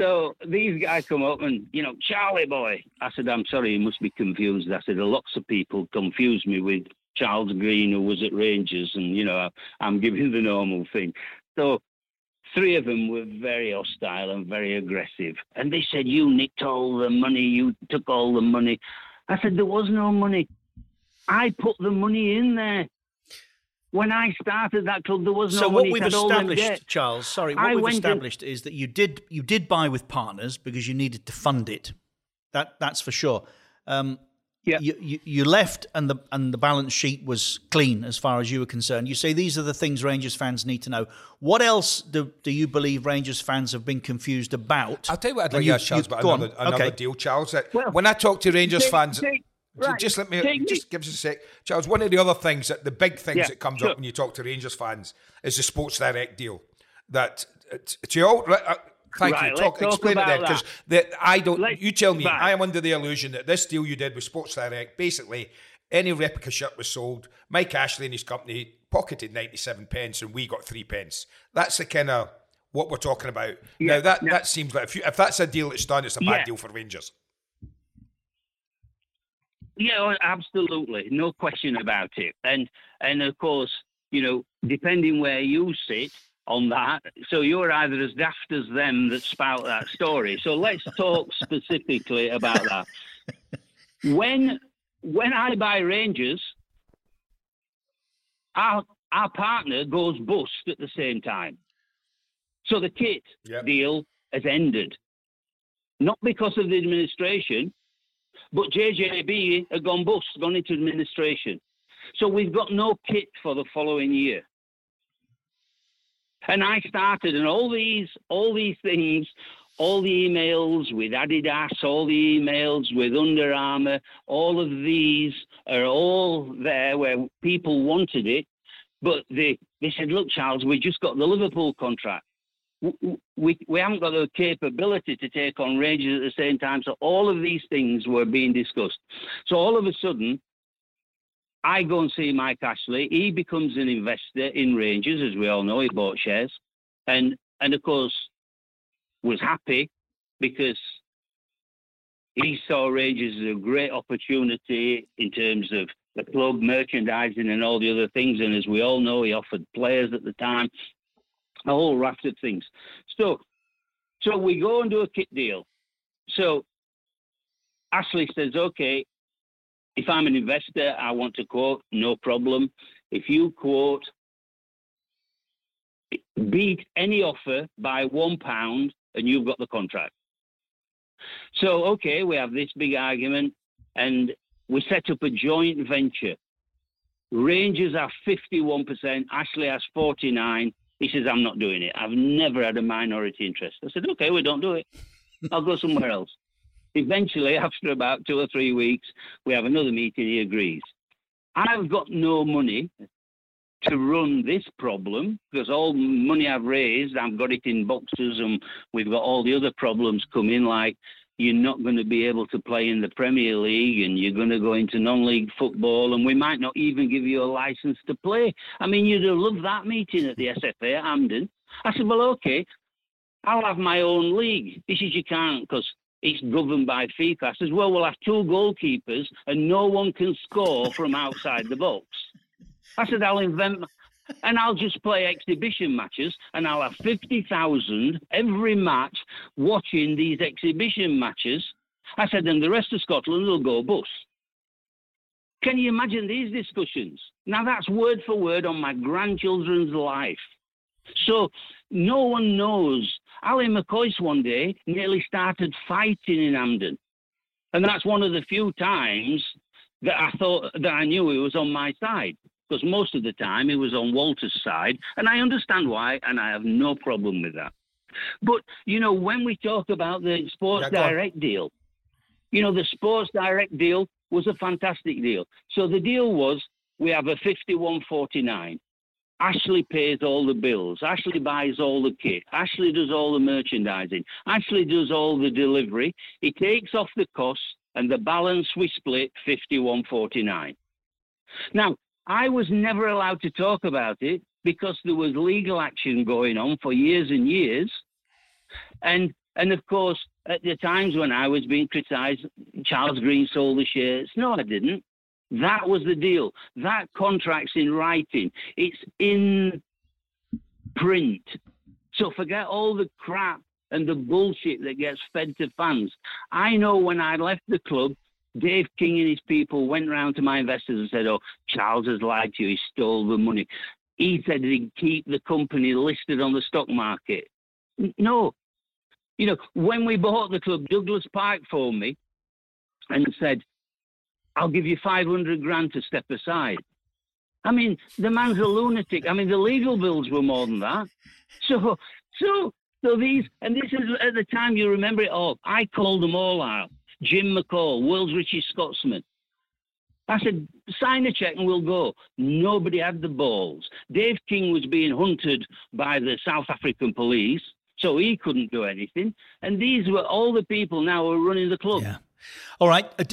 so these guys come up and, you know, Charlie boy. I said, I'm sorry, you must be confused. I said, lots of people confuse me with Charles Green, who was at Rangers, and, you know, I'm giving the normal thing. So three of them were very hostile and very aggressive. And they said, You nicked all the money, you took all the money. I said, There was no money. I put the money in there when I started that club, there was no so money. what we've to established, Charles, sorry, what I we've went established is that you did you did buy with partners because you needed to fund it. That that's for sure. Um, yeah. You, you, you left and the and the balance sheet was clean as far as you were concerned. You say these are the things Rangers fans need to know. What else do, do you believe Rangers fans have been confused about? I'll tell you what I'd like you, to ask Charles you- about go another, another Okay. deal, Charles. That when I talk to Rangers take- fans, take- J- right, just let me take just give us a sec, Charles. One of the other things that the big things Yeah, that comes sure. up when you talk to Rangers fans is the Sports Direct deal. That uh, to you all, right, uh, thank Right, you. Talk, talk explain it then, because that. I don't. Let's- you tell me. right. I am under the illusion that this deal you did with Sports Direct, basically, any replica shirt was sold. Mike Ashley and his company pocketed ninety-seven pence, and we got three pence. That's the kind of what we're talking about. Yeah, now that that seems like if, you, if that's a deal that's done, it's a bad Yeah. deal for Rangers. Yeah, oh, absolutely, no question about it. And and of course, you know, depending where you sit on that, so you're either as daft as them that spout that story. So let's talk specifically about that. When when I buy Rangers, our our partner goes bust at the same time. So the kit Yep. deal has ended. Not because of the administration, but JJB had gone bust, gone into administration. So we've got no kit for the following year. And I started, and all these, all these things, all the emails with Adidas, all the emails with Under Armour, all of these are all there where people wanted it, but they they said, "Look, Charles, we just got the Liverpool contract. We we haven't got the capability to take on Rangers at the same time." So all of these things were being discussed. So all of a sudden, I go and see Mike Ashley. He becomes an investor in Rangers, as we all know. He bought shares, and and of course was happy because he saw Rangers as a great opportunity in terms of the club merchandising and all the other things. And as we all know, he offered players at the time a whole raft of things. So, so we go and do a kit deal. So Ashley says, okay, if I'm an investor, I want to quote, no problem. If you quote, beat any offer by one pound and you've got the contract. So, okay, we have this big argument and we set up a joint venture. Rangers are 51%, Ashley has 49. He says, I'm not doing it. I've never had a minority interest. I said, okay, we don't do it. I'll go somewhere else. Eventually, after about two or three weeks, we have another meeting. He agrees. I've got no money to run this problem because all money I've raised, I've got it in boxes, and we've got all the other problems come in, like you're not going to be able to play in the Premier League and you're going to go into non league football, and we might not even give you a license to play. I mean, you'd have loved that meeting at the SFA at Hampden. I said, Well, okay, I'll have my own league. He says, You can't because it's governed by FIFA. I says, Well, we'll have two goalkeepers and no one can score from outside the box. I said, I'll invent, and I'll just play exhibition matches, and I'll have 50,000 every match watching these exhibition matches. I said, then the rest of Scotland will go bust. Can you imagine these discussions? Now, that's word for word on my grandchildren's life. So, no one knows. Ally McCoist one day nearly started fighting in Hampden. And that's one of the few times that I thought that I knew he was on my side because most of the time he was on Walter's side, and I understand why, and I have no problem with that. But you know, when we talk about the Sports Yeah, go on. Direct deal, you know, the Sports Direct deal was a fantastic deal. So the deal was we have a fifty-one forty-nine. Ashley pays all the bills. Ashley buys all the kit. Ashley does all the merchandising. Ashley does all the delivery. He takes off the costs, and the balance we split fifty-one forty-nine. Now, I was never allowed to talk about it because there was legal action going on for years and years. And and of course, at the times when I was being criticised, Charles Green sold the shares. No, I didn't. That was the deal. That contract's in writing. It's in print. So forget all the crap and the bullshit that gets fed to fans. I know when I left the club, Dave King and his people went round to my investors and said, "Oh, Charles has lied to you. He stole the money." He said he'd keep the company listed on the stock market. No, you know, when we bought the club, Douglas Park phoned me and said, I'll give you 500 grand to step aside. I mean, the man's a lunatic. I mean, the legal bills were more than that. So, so, so these, and this is at the time you remember it all. I called them all out. Jim McColl, world's richest Scotsman. I said, sign a check and we'll go. Nobody had the balls. Dave King was being hunted by the South African police, so he couldn't do anything. And these were all the people now who are running the club. All right. Uh,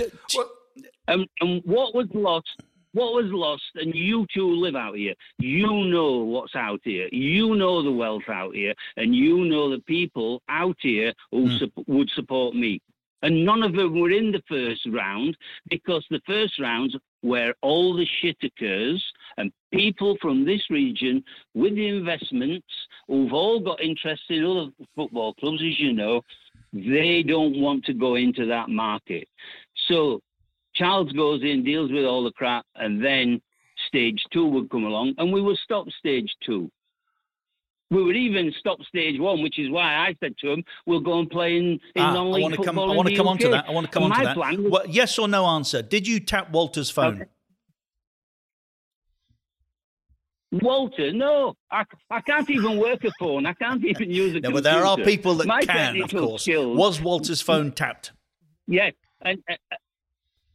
And, and what was lost, what was lost, and you two live out here, you know what's out here. You know the wealth out here, and you know the people out here who sup- would support me. And none of them were in the first round because the first round's where all the shit occurs, and people from this region with the investments who've all got interest in other football clubs, as you know, they don't want to go into that market. So Charles goes in, deals with all the crap, and then stage two would come along, and we would stop stage two. We would even stop stage one, which is why I said to him, "We'll go and play in, in Ah, I non-league want to come. I want to come on to that. I want to come on to that. was- Well, yes or no answer. Did you tap Walter's phone? Walter, no, I, I can't even work a phone. I can't even use a No, but there are people that My can, of course. skills- Was Walter's phone tapped? Yes, and, and,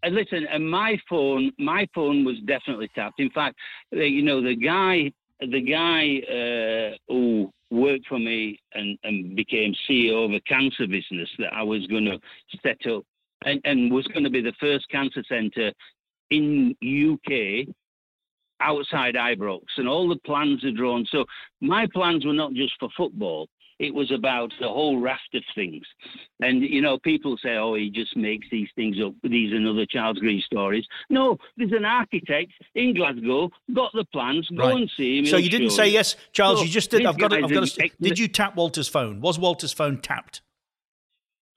and listen, and my phone, my phone was definitely tapped. In fact, uh, you know, the guy, the guy uh, who worked for me and, and became CEO of a cancer business that I was going to set up, and, and was going to be the first cancer centre in UK outside Ibrox, and all the plans are drawn. So my plans were not just for football; it was about the whole raft of things. And you know, people say, "Oh, he just makes these things up. These and other Charles Green stories." No, there's an architect in Glasgow got the plans. Go Right. and see him. So you didn't say yes, Charles. So you just did. I've got. To, I've got. To, did you tap Walter's phone? Was Walter's phone tapped?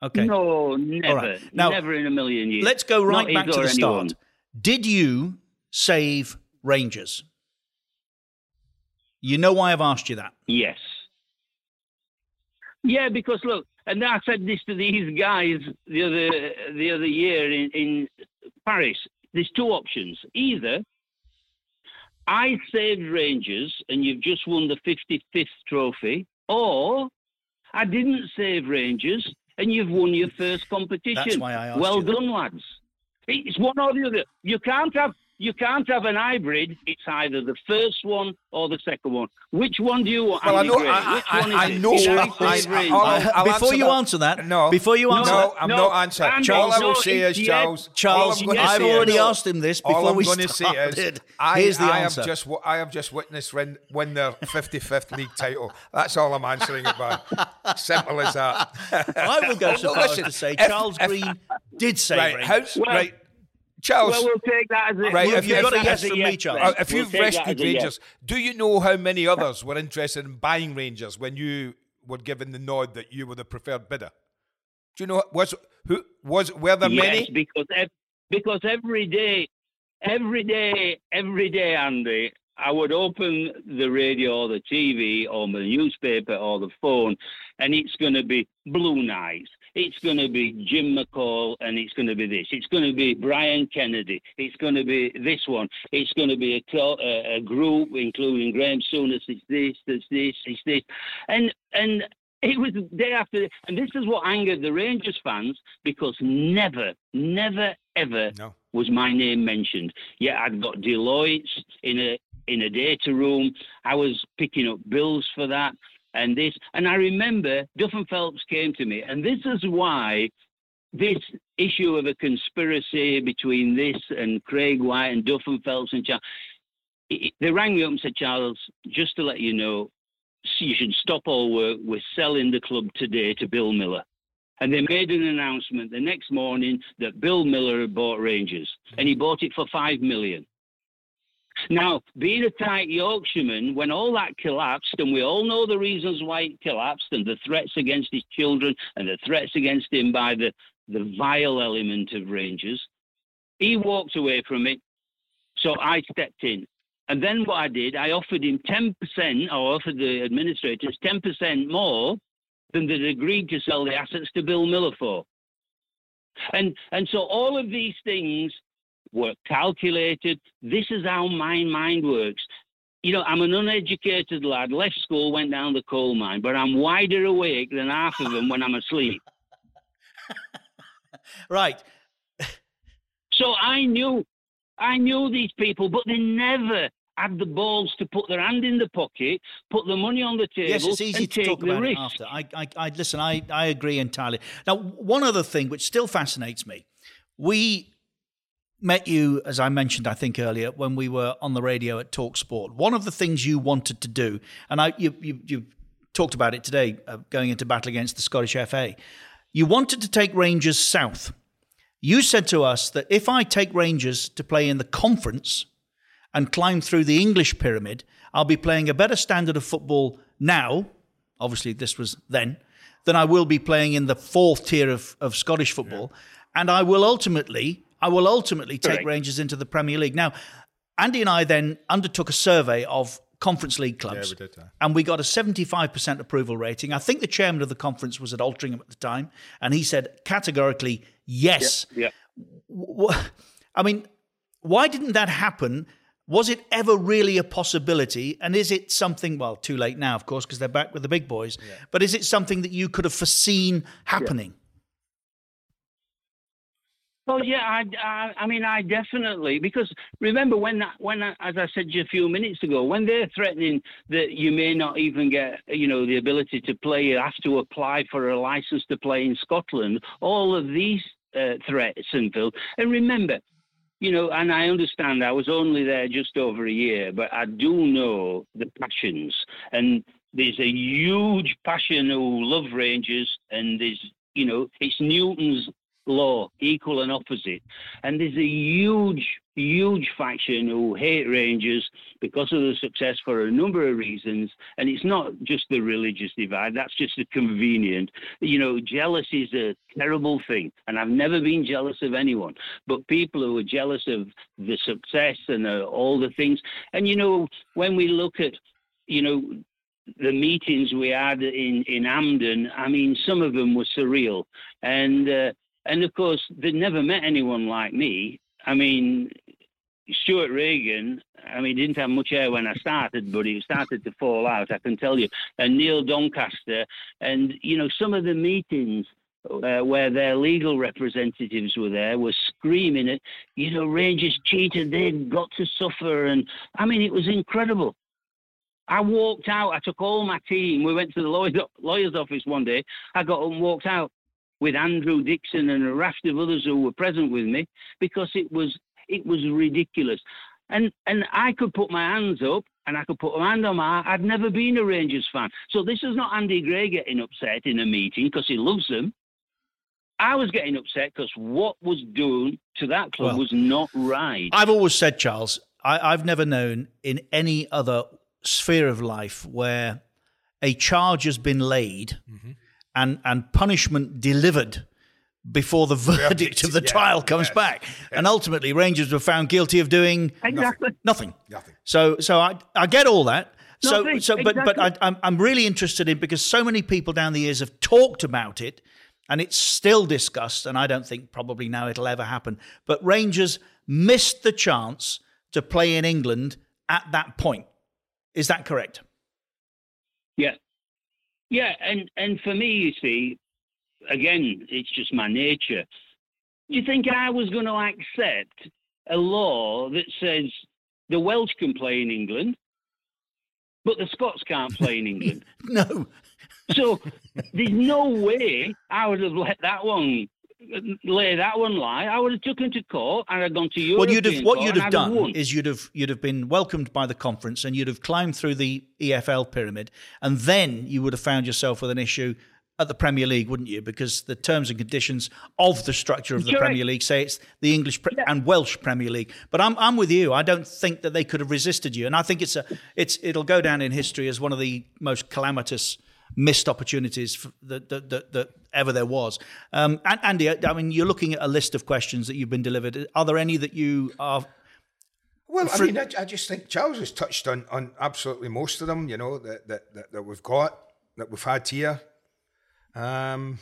Okay. No, never, right. Now, never in a million years. Let's go right Not back to the start. Did you save Rangers? You know why I've asked you that. Yes. Yeah, because look, and I said this to these guys the other the other year in, in Paris. There's two options. Either I saved Rangers and you've just won the 55th trophy, or I didn't save Rangers and you've won your first competition. That's why I asked well you that. done, lads. It's one or the other. You can't have you can't have an hybrid. It's either the first one or the second one. Which one do you want? Well, I know- Gray? I- Which I- is I know- Did I- save I- Rangers? I'll- I'll uh, before answer you that. answer that, No. before you answer no, that, I'm not answering. Andy, All I will no, say it's is, yes. Charles, Charles, all I'm gonna I've already is- asked him this all before I'm we gonna started. Say is, I, Here's the I answer. Have just, I have just witnessed win, win their 55th league title. That's all I'm answering about. Simple as that. I will go so far as to say Charles Green did say right, how, Rangers. right, Charles. Well, we'll take that as a Right, You've- if you've got a yes from me, Charles. If We'll you've take that rescued a yes. Rangers, do you know how many others were interested in buying Rangers when you were given the nod that you were the preferred bidder? Do you know was who was were there yes, many? because because every day, every day, every day, Andy, I would open the radio or the TV or the newspaper or the phone, and it's going to be Blue Knights. It's going to be Jim McColl, and it's going to be this. It's going to be Brian Kennedy. It's going to be this one. It's going to be a, a, a group including Graham Souness. It's this, it's this, it's this, and and It was day after day. And this is what angered the Rangers fans because never, never, ever no. was my name mentioned. Yet I'd got Deloitte in a in a data room. I was picking up bills for that and this. And I remember Duff and Phelps came to me, and this is why this issue of a conspiracy between this and Craig White and Duff and Phelps and Charles. They rang me up and said, Charles, just to let you know, you should stop all work. We're selling the club today to Bill Miller. And they made an announcement the next morning that Bill Miller had bought Rangers, and he bought it for five million. Now, being a tight Yorkshireman, when all that collapsed, and we all know the reasons why it collapsed, and the threats against his children, and the threats against him by the, the vile element of Rangers, he walked away from it. So I stepped in. And then what I did, I offered him 10%, or offered the administrators 10% more than they'd agreed to sell the assets to Bill Miller for. And, and so all of these things were calculated. This is how my mind works. You know, I'm an uneducated lad, left school, went down the coal mine, but I'm wider awake than half of them when I'm asleep. right. so I knew, I knew these people, but they never had the balls to put their hand in the pocket, put the money on the table. Yes, it's easy to talk about risk. it after. I, I, I listen. I, I agree entirely. Now, one other thing which still fascinates me, we met you, as I mentioned, I think earlier, when we were on the radio at Talk Sport. One of the things you wanted to do, and I, you, you, you talked about it today, uh, going into battle against the Scottish FA, you wanted to take Rangers south. You said to us that if I take Rangers to play in the conference and climb through the English pyramid, I'll be playing a better standard of football now. Obviously, this was then. Than I will be playing in the fourth tier of, of Scottish football. Yeah. And I will ultimately I will ultimately take Correct. Rangers into the Premier League. Now, Andy and I then undertook a survey of Conference League clubs. Yeah, we did, And we got a 75% approval rating. I think the chairman of the conference was at Altrincham at the time, and he said categorically, yes. Yeah. yeah. I mean, why didn't that happen? Was it ever really a possibility? And is it something, well, too late now, of course, because they're back with the big boys, yeah. but is it something that you could have foreseen happening? Well, yeah, I, I, I, mean, I definitely because remember when that, when as I said a few minutes ago, when they're threatening that you may not even get, you know, the ability to play, you have to apply for a license to play in Scotland. All of these uh, threats, and Phil, and remember, you know, and I understand I was only there just over a year, but I do know the passions, and there's a huge passion who love Rangers, and there's you know, it's Newton's law, equal and opposite. And there's a huge, huge faction who hate Rangers because of the success for a number of reasons. And it's not just the religious divide, that's just a convenient. You know, jealousy is a terrible thing. And I've never been jealous of anyone. But people who are jealous of the success and uh, all the things. And, you know, when we look at, you know, the meetings we had in, in Hampden, I mean, some of them were surreal. And uh, and of course, they never met anyone like me. I mean, Stewart Regan, I mean, didn't have much hair when I started, but he started to fall out, I can tell you. And Neil Doncaster, and, you know, some of the meetings uh, where their legal representatives were there were screaming at, you know, Rangers cheated, they've got to suffer. And I mean, it was incredible. I walked out, I took all my team, we went to the lawyer's, lawyer's office one day, I got up and walked out with Andrew Dickson and a raft of others who were present with me because it was it was ridiculous. And and I could put my hands up and I could put my hand on my I'd never been a Rangers fan. So this is not Andy Gray getting upset in a meeting because he loves them. I was getting upset because what was done to that club well, was not right. I've always said, Charles, I, have never known in any other sphere of life where a charge has been laid mm-hmm and, and punishment delivered before the verdict of the yeah, trial comes yes, back. Yes. And ultimately, Rangers were found guilty of doing exactly. nothing. Nothing. So, so I, I get all that. So, nothing. so, but, exactly. but I, I'm, I'm really interested in because so many people down the years have talked about it, and it's still discussed. And I don't think probably now it'll ever happen. But Rangers missed the chance to play in England at that point. Is that correct? Yeah, Yeah, and and for me, you see, again, it's just my nature. You think I was going to accept a law that says the Welsh can play in England, but the Scots can't play in England? no. So there's no way I would have let that one lay that one lie. I would have took him to court and I'd gone to European Well, you'd have what you'd have done is you'd have you'd have been welcomed by the conference and you'd have climbed through the EFL pyramid and then you would have found yourself with an issue at the Premier League, wouldn't you? Because the terms and conditions of the structure of the Correct. Premier League say it's the English pre- and Welsh Premier League. But I'm I'm with you. I don't think that they could have resisted you, and I think it's a it's it'll go down in history as one of the most calamitous missed opportunities that that, that, that ever there was. Um, and Andy, I mean, you're looking at a list of questions that you've been delivered. Are there any that you are? Well, I mean, I, I just think Charles has touched on, on absolutely most of them, you know, that, that, that, that we've got, that we've had here. Um,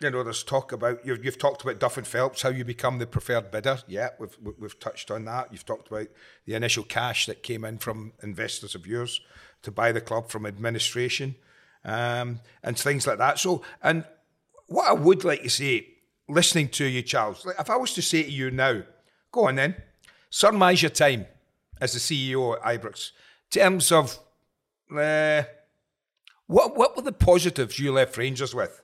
you know, there's talk about, you've, you've talked about Duff and Phelps, how you become the preferred bidder. Yeah, we've, we've touched on that. You've talked about the initial cash that came in from investors of yours to buy the club from administration um, and things like that. So, and what I would like to say, listening to you, Charles, like if I was to say to you now, go on then, surmise your time as the CEO at Ibrox, in terms of uh, what what were the positives you left Rangers with?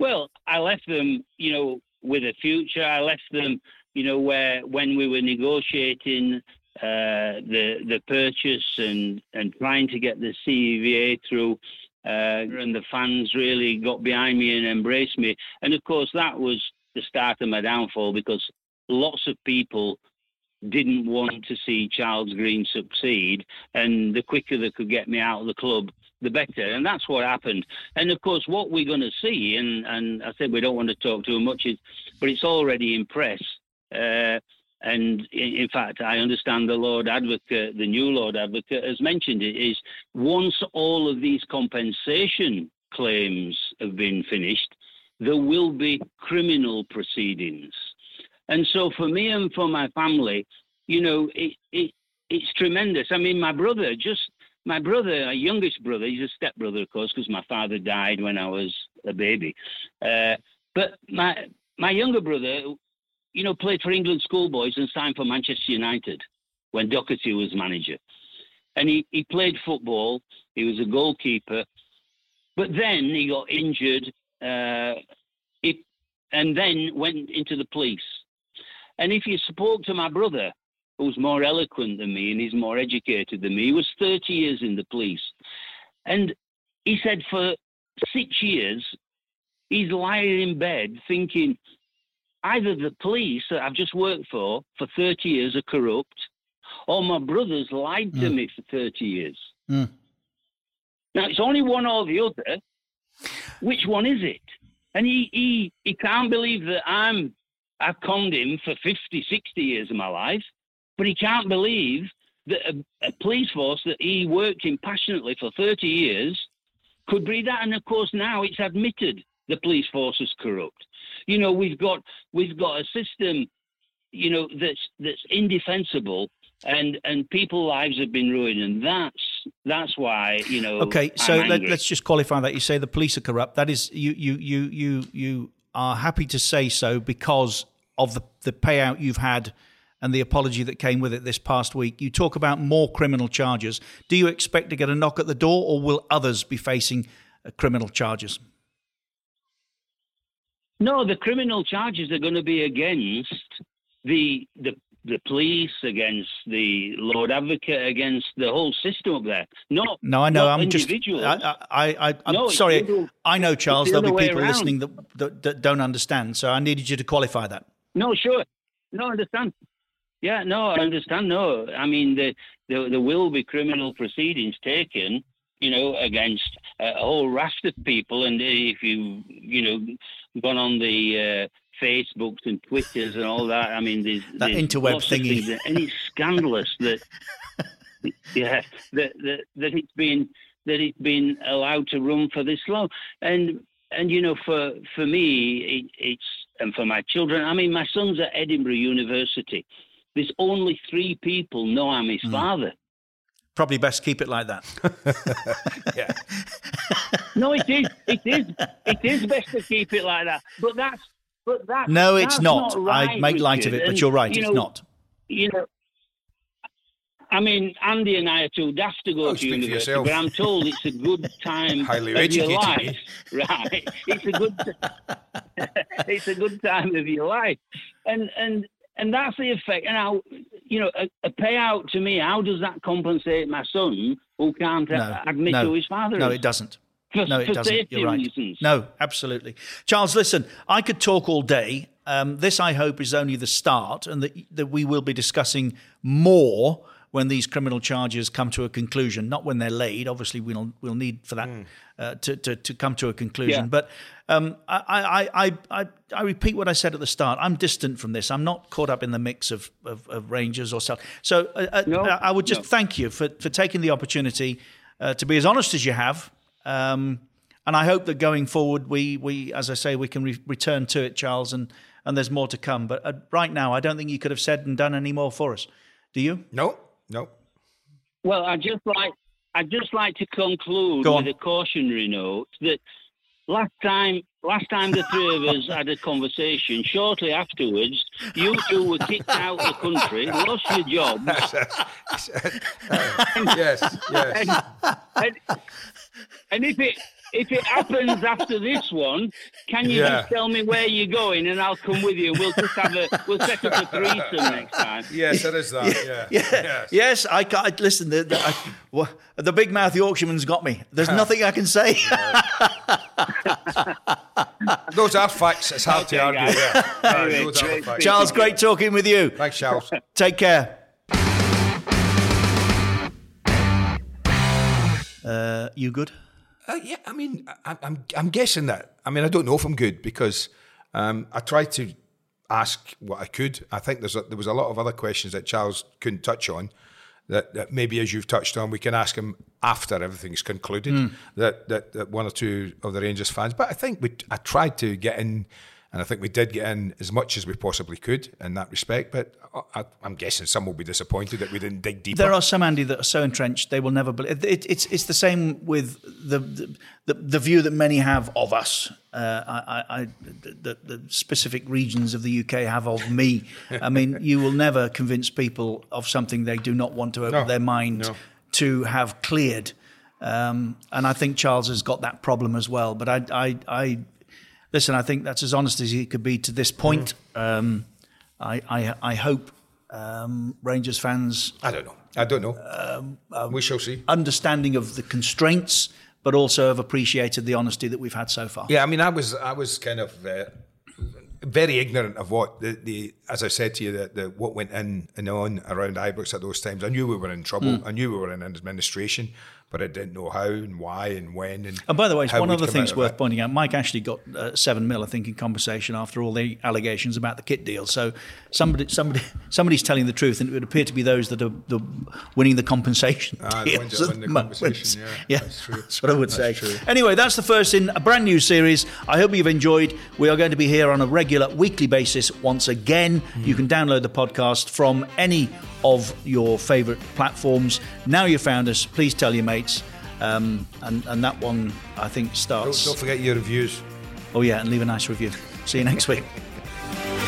Well, I left them, you know, with a future. I left them, you know, where when we were negotiating uh, the the purchase and and trying to get the CVA through, uh, and the fans really got behind me and embraced me. And of course, that was the start of my downfall because lots of people didn't want to see Charles Green succeed, and the quicker they could get me out of the club, the better. And that's what happened. And of course, what we're going to see, and, and I said we don't want to talk too much, is, but it's already in press. Uh, and in, fact, I understand the Lord Advocate, the new Lord Advocate, has mentioned it, is once all of these compensation claims have been finished, there will be criminal proceedings. And so for me and for my family, you know, it, it it's tremendous. I mean, my brother, just my brother, my youngest brother, he's a stepbrother, of course, because my father died when I was a baby. Uh, but my my younger brother, you know, played for England schoolboys and signed for Manchester United when Docherty was manager. And he, he played football. He was a goalkeeper. But then he got injured. Uh, and then went into the police. And if you spoke to my brother, who's more eloquent than me and he's more educated than me, he was 30 years in the police. And he said for six years, he's lying in bed thinking either the police that I've just worked for for 30 years are corrupt, or my brothers lied to Mm. me for 30 years. Mm. Now, it's only one or the other. Which one is it? And he, he, he can't believe that I'm, I've conned him for 50, 60 years of my life, but he can't believe that a, a police force that he worked in passionately for 30 years could be that. And of course, now it's admitted the police force is corrupt. You know, we've got, we've got a system, you know, that's, that's indefensible and, and people's lives have been ruined. And that's, that's why, you know, Okay, so let, let's just qualify that. You say the police are corrupt. That is, you you you you you are happy to say so because of the the payout you've had and the apology that came with it this past week. You talk about more criminal charges. Do you expect to get a knock at the door, or will others be facing uh, criminal charges? No, the criminal charges are going to be against the the the police, against the Lord Advocate, against the whole system up there. Not No, I know. I'm just. I, I, I, I'm No, sorry. I know, Charles. the There'll be people listening that, that that don't understand. So I needed you to qualify that. No, sure. No, I understand. Yeah, no, I understand. No, I mean, the, the, there will be criminal proceedings taken, you know, against a whole raft of people. And if you, you know, gone on the uh, Facebooks and Twitters and all that, I mean, there's, That there's interweb thingy. that- and it's scandalous that, yeah, that, that that it's been that it's been allowed to run for this long. And and you know, for for me, it, it's and for my children. I mean, my son's at Edinburgh University. There's only three people know I'm his father. Probably best keep it like that. yeah. No, it is. It is. It is best to keep it like that. But that's. But that's. No, it's that's not. right, I make light of it, but And, you're right. you It's know, not. You know. I mean, Andy and I are too daft to go Oh, to speak for university, yourself. but I'm told it's a good time Highly of your educated, life. Eh? Right? It's a good. it's a good time of your life, and and and that's the effect. And how you know a, a payout to me. How does that compensate my son who can't uh, No, admit no, to his father? No, is? it doesn't. For, no, it doesn't. You're right. reasons. No, absolutely. Charles, listen, I could talk all day. Um, this, I hope, is only the start, and that, that we will be discussing more when these criminal charges come to a conclusion. Not when they're laid. Obviously, we'll we'll need for that uh, to, to to come to a conclusion. Yeah. But um, I, I, I, I, I repeat what I said at the start. I'm distant from this. I'm not caught up in the mix of, of, of Rangers or so. So uh, uh, No, I I would just no. thank you for, for taking the opportunity uh, to be as honest as you have. Um, and I hope that going forward, we, we as I say, we can re- return to it, Charles, and, and there's more to come. But uh, right now, I don't think you could have said and done any more for us. Do you? No, no. Well, I just like I just like to conclude with a cautionary note that last time last time the three of us had a conversation, shortly afterwards, you two were kicked out of the country, lost your jobs. yes, yes. And, and if it if it happens after this one, can you Yeah. just tell me where you're going and I'll come with you. We'll just have a we'll set up a threesome next time. Yes, there is that. Yeah. Yeah. Yes. Yes, I can't. Listen, the, the, I, wha- the big mouth Yorkshireman's got me. There's nothing I can say. Those are facts. It's hard to argue. Yeah. Anyway, those are great. Charles, great talking with you. Thanks, Charles. Take care. Uh, you good? Uh, yeah, I mean, I, I'm I'm guessing that. I mean, I don't know if I'm good because um, I tried to ask what I could. I think there's a, there was a lot of other questions that Charles couldn't touch on. That, that maybe as you've touched on, we can ask him after everything's concluded. Mm. That, that that one or two of the Rangers fans. But I think we I tried to get in, and I think we did get in as much as we possibly could in that respect. But I, I'm guessing some will be disappointed that we didn't dig deeper. There are some Andy that are so entrenched they will never believe. It, it's it's the same with the the, the, view that many have of us. Uh, I, I, I the, the specific regions of the UK have of me. I mean, you will never convince people of something they do not want to open No, their mind no. to have cleared. Um, and I think Charles has got that problem as well. But I, I, I listen. I think that's as honest as he could be to this point. Um, I, I, I hope um, Rangers fans I don't know. I don't know. Um, we shall see. understanding of the constraints, but also have appreciated the honesty that we've had so far. Yeah, I mean, I was I was kind of uh, very ignorant of what the, the as I said to you, the, the what went in and on around Ibrox at those times. I knew we were in trouble. Mm. I knew we were in administration, but I didn't know how and why and when. And And by the way, it's one other thing's worth it. pointing out. Mike Ashley got uh, seven mil, I think, in compensation after all the allegations about the kit deal. So somebody, somebody, somebody's telling the truth, and it would appear to be those that are the, winning the compensation Ah, the ones deals that at win the the moment. compensation, yeah, that's true. that's what I would That's say. true. Anyway, that's the first in a brand new series. I hope you've enjoyed. We are going to be here on a regular weekly basis once again. You can download the podcast from any of your favourite platforms. Now you've found us, please tell your mates. Um, and, and that one, I think, Don't, starts. don't forget your reviews. Oh, yeah, and leave a nice review. See you next week.